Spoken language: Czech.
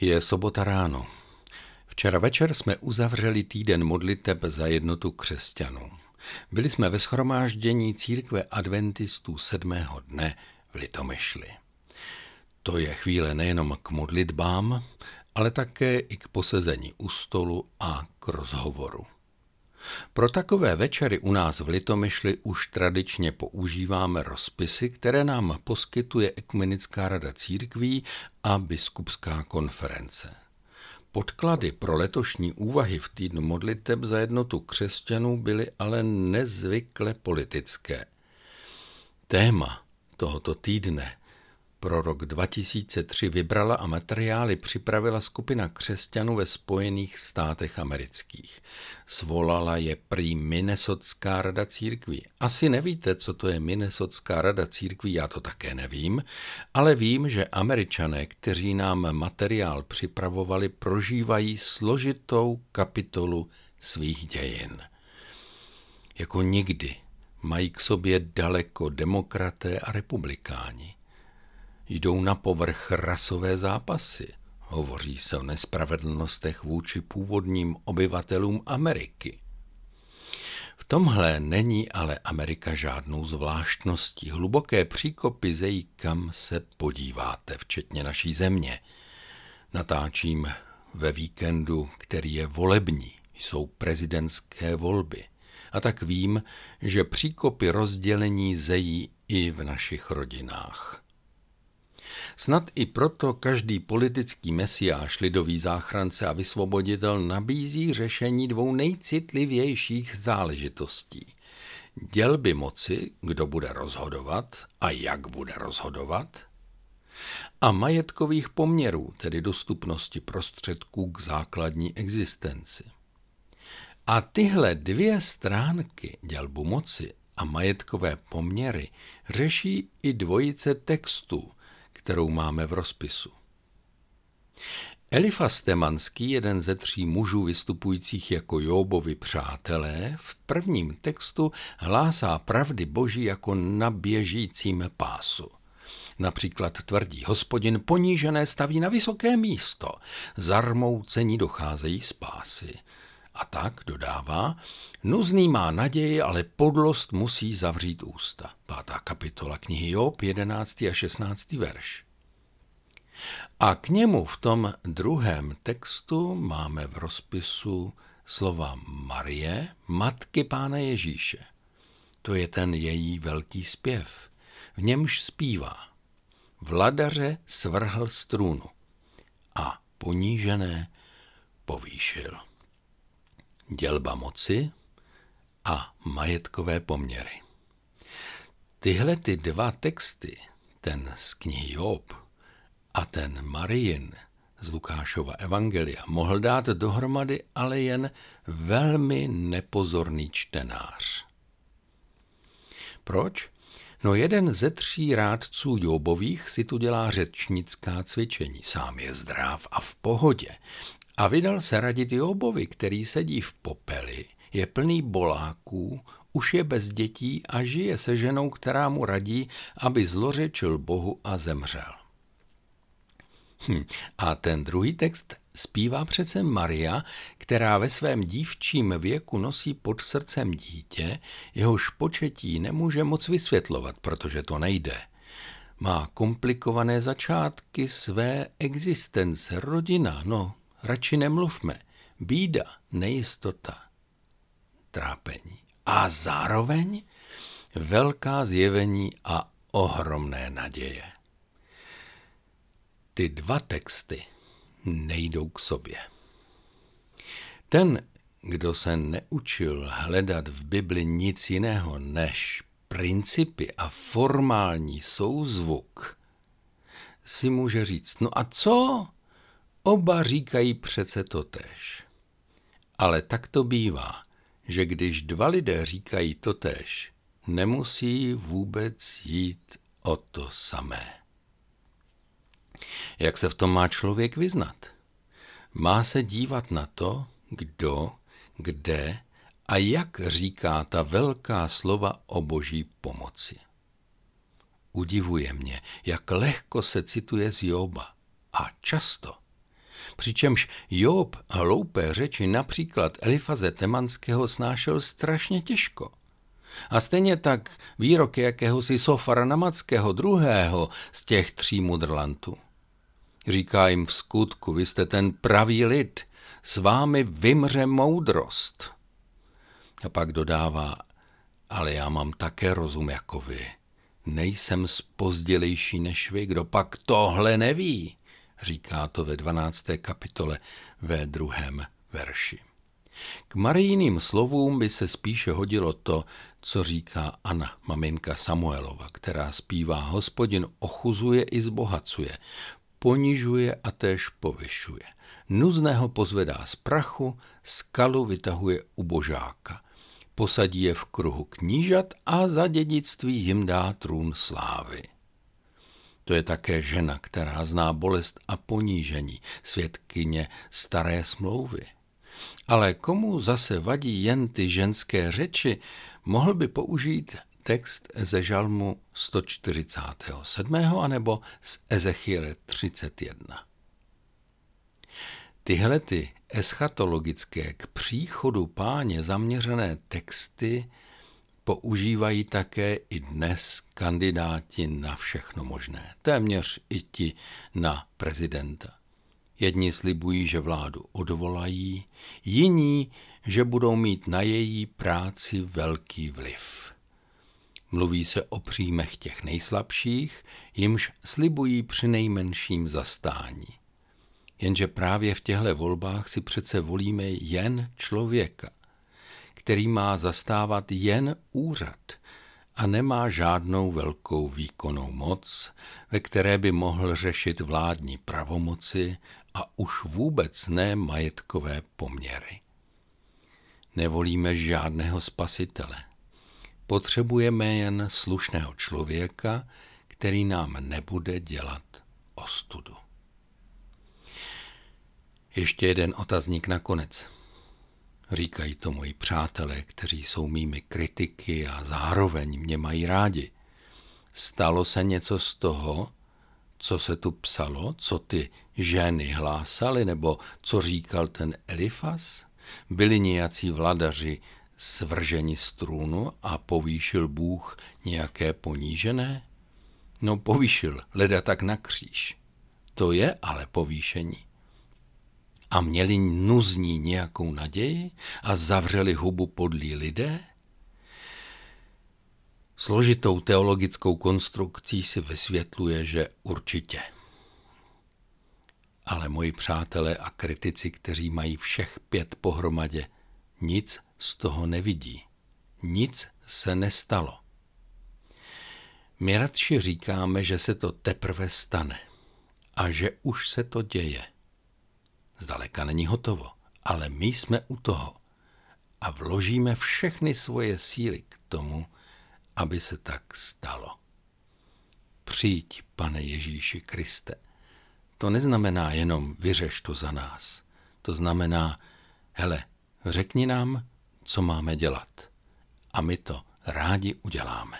Je sobota ráno. Včera večer jsme uzavřeli týden modliteb za jednotu křesťanů. Byli jsme ve schromáždění církve adventistů sedmého dne v Litomešli. To je chvíle nejenom k modlitbám, ale také i k posezení u stolu a k rozhovoru. Pro takové večery u nás v Litomyšli už tradičně používáme rozpisy, které nám poskytuje Ekumenická rada církví a biskupská konference. Podklady pro letošní úvahy v týdnu modliteb za jednotu křesťanů byly ale nezvykle politické. Téma tohoto týdne pro rok 2003 vybrala a materiály připravila skupina křesťanů ve Spojených státech amerických. Svolala je prý Minnesotská rada církví. Asi nevíte, co to je Minnesotská rada církví, já to také nevím, ale vím, že američané, kteří nám materiál připravovali, prožívají složitou kapitolu svých dějin. Jako nikdy mají k sobě daleko demokraté a republikáni jdou na povrch rasové zápasy. Hovoří se o nespravedlnostech vůči původním obyvatelům Ameriky. V tomhle není ale Amerika žádnou zvláštností. Hluboké příkopy zejí, kam se podíváte, včetně naší země. Natáčím ve víkendu, který je volební. Jsou prezidentské volby. A tak vím, že příkopy rozdělení zejí i v našich rodinách. Snad i proto každý politický mesiáš, lidový záchrance a vysvoboditel nabízí řešení dvou nejcitlivějších záležitostí. Dělby moci, kdo bude rozhodovat a jak bude rozhodovat, a majetkových poměrů, tedy dostupnosti prostředků k základní existenci. A tyhle dvě stránky dělbu moci a majetkové poměry řeší i dvojice textů, kterou máme v rozpisu. Elifas Temanský, jeden ze tří mužů vystupujících jako Jóbovi přátelé, v prvním textu hlásá pravdy boží jako na běžícím pásu. Například tvrdí, hospodin ponížené staví na vysoké místo, zarmoucení docházejí z pásy. A tak dodává, nuzný má naději, ale podlost musí zavřít ústa. Pátá kapitola knihy Job, 11. a 16. verš. A k němu v tom druhém textu máme v rozpisu slova Marie, matky Pána Ježíše. To je ten její velký zpěv. V němž zpívá. Vladaře svrhl z trůnu a ponížené povýšil dělba moci a majetkové poměry. Tyhle ty dva texty, ten z knihy Job a ten Marijin z Lukášova evangelia, mohl dát dohromady ale jen velmi nepozorný čtenář. Proč? No jeden ze tří rádců Jobových si tu dělá řečnická cvičení. Sám je zdrav a v pohodě a vydal se radit Jobovi, který sedí v popeli, je plný boláků, už je bez dětí a žije se ženou, která mu radí, aby zlořečil Bohu a zemřel. Hm. A ten druhý text zpívá přece Maria, která ve svém dívčím věku nosí pod srdcem dítě, jehož početí nemůže moc vysvětlovat, protože to nejde. Má komplikované začátky své existence, rodina, no radši nemluvme. Bída, nejistota, trápení. A zároveň velká zjevení a ohromné naděje. Ty dva texty nejdou k sobě. Ten, kdo se neučil hledat v Bibli nic jiného než principy a formální souzvuk, si může říct, no a co? Oba říkají přece totéž. Ale tak to bývá, že když dva lidé říkají totéž, nemusí vůbec jít o to samé. Jak se v tom má člověk vyznat? Má se dívat na to, kdo, kde a jak říká ta velká slova o boží pomoci. Udivuje mě, jak lehko se cituje z Joba a často Přičemž Job hloupé řeči například Elifaze Temanského snášel strašně těžko. A stejně tak výroky jakéhosi Sofara Namackého druhého z těch tří mudrlantů. Říká jim v skutku, vy jste ten pravý lid, s vámi vymře moudrost. A pak dodává, ale já mám také rozum jako vy. Nejsem spozdělejší než vy, kdo pak tohle neví, říká to ve 12. kapitole ve druhém verši. K marijiným slovům by se spíše hodilo to, co říká Anna, maminka Samuelova, která zpívá Hospodin ochuzuje i zbohacuje, ponižuje a též povyšuje. Nuzného pozvedá z prachu, skalu vytahuje u božáka. Posadí je v kruhu knížat a za dědictví jim dá trůn slávy. To je také žena, která zná bolest a ponížení, svědkyně staré smlouvy. Ale komu zase vadí jen ty ženské řeči, mohl by použít text ze žalmu 147. anebo z Ezechiele 31. Tyhle ty eschatologické k příchodu páně zaměřené texty používají také i dnes kandidáti na všechno možné, téměř i ti na prezidenta. Jedni slibují, že vládu odvolají, jiní, že budou mít na její práci velký vliv. Mluví se o příjmech těch nejslabších, jimž slibují při nejmenším zastání. Jenže právě v těchto volbách si přece volíme jen člověka, který má zastávat jen úřad a nemá žádnou velkou výkonnou moc, ve které by mohl řešit vládní pravomoci a už vůbec ne majetkové poměry. Nevolíme žádného spasitele. Potřebujeme jen slušného člověka, který nám nebude dělat ostudu. Ještě jeden otazník nakonec. Říkají to moji přátelé, kteří jsou mými kritiky a zároveň mě mají rádi. Stalo se něco z toho, co se tu psalo, co ty ženy hlásaly, nebo co říkal ten Elifas? Byli nějací vladaři svrženi z trůnu a povýšil Bůh nějaké ponížené? No povýšil, leda tak na kříž. To je ale povýšení a měli nuzní nějakou naději a zavřeli hubu podlí lidé? Složitou teologickou konstrukcí si vysvětluje, že určitě. Ale moji přátelé a kritici, kteří mají všech pět pohromadě, nic z toho nevidí. Nic se nestalo. My radši říkáme, že se to teprve stane a že už se to děje. Zdaleka není hotovo, ale my jsme u toho a vložíme všechny svoje síly k tomu, aby se tak stalo. Přijď, pane Ježíši Kriste. To neznamená jenom vyřeš to za nás. To znamená, hele, řekni nám, co máme dělat. A my to rádi uděláme.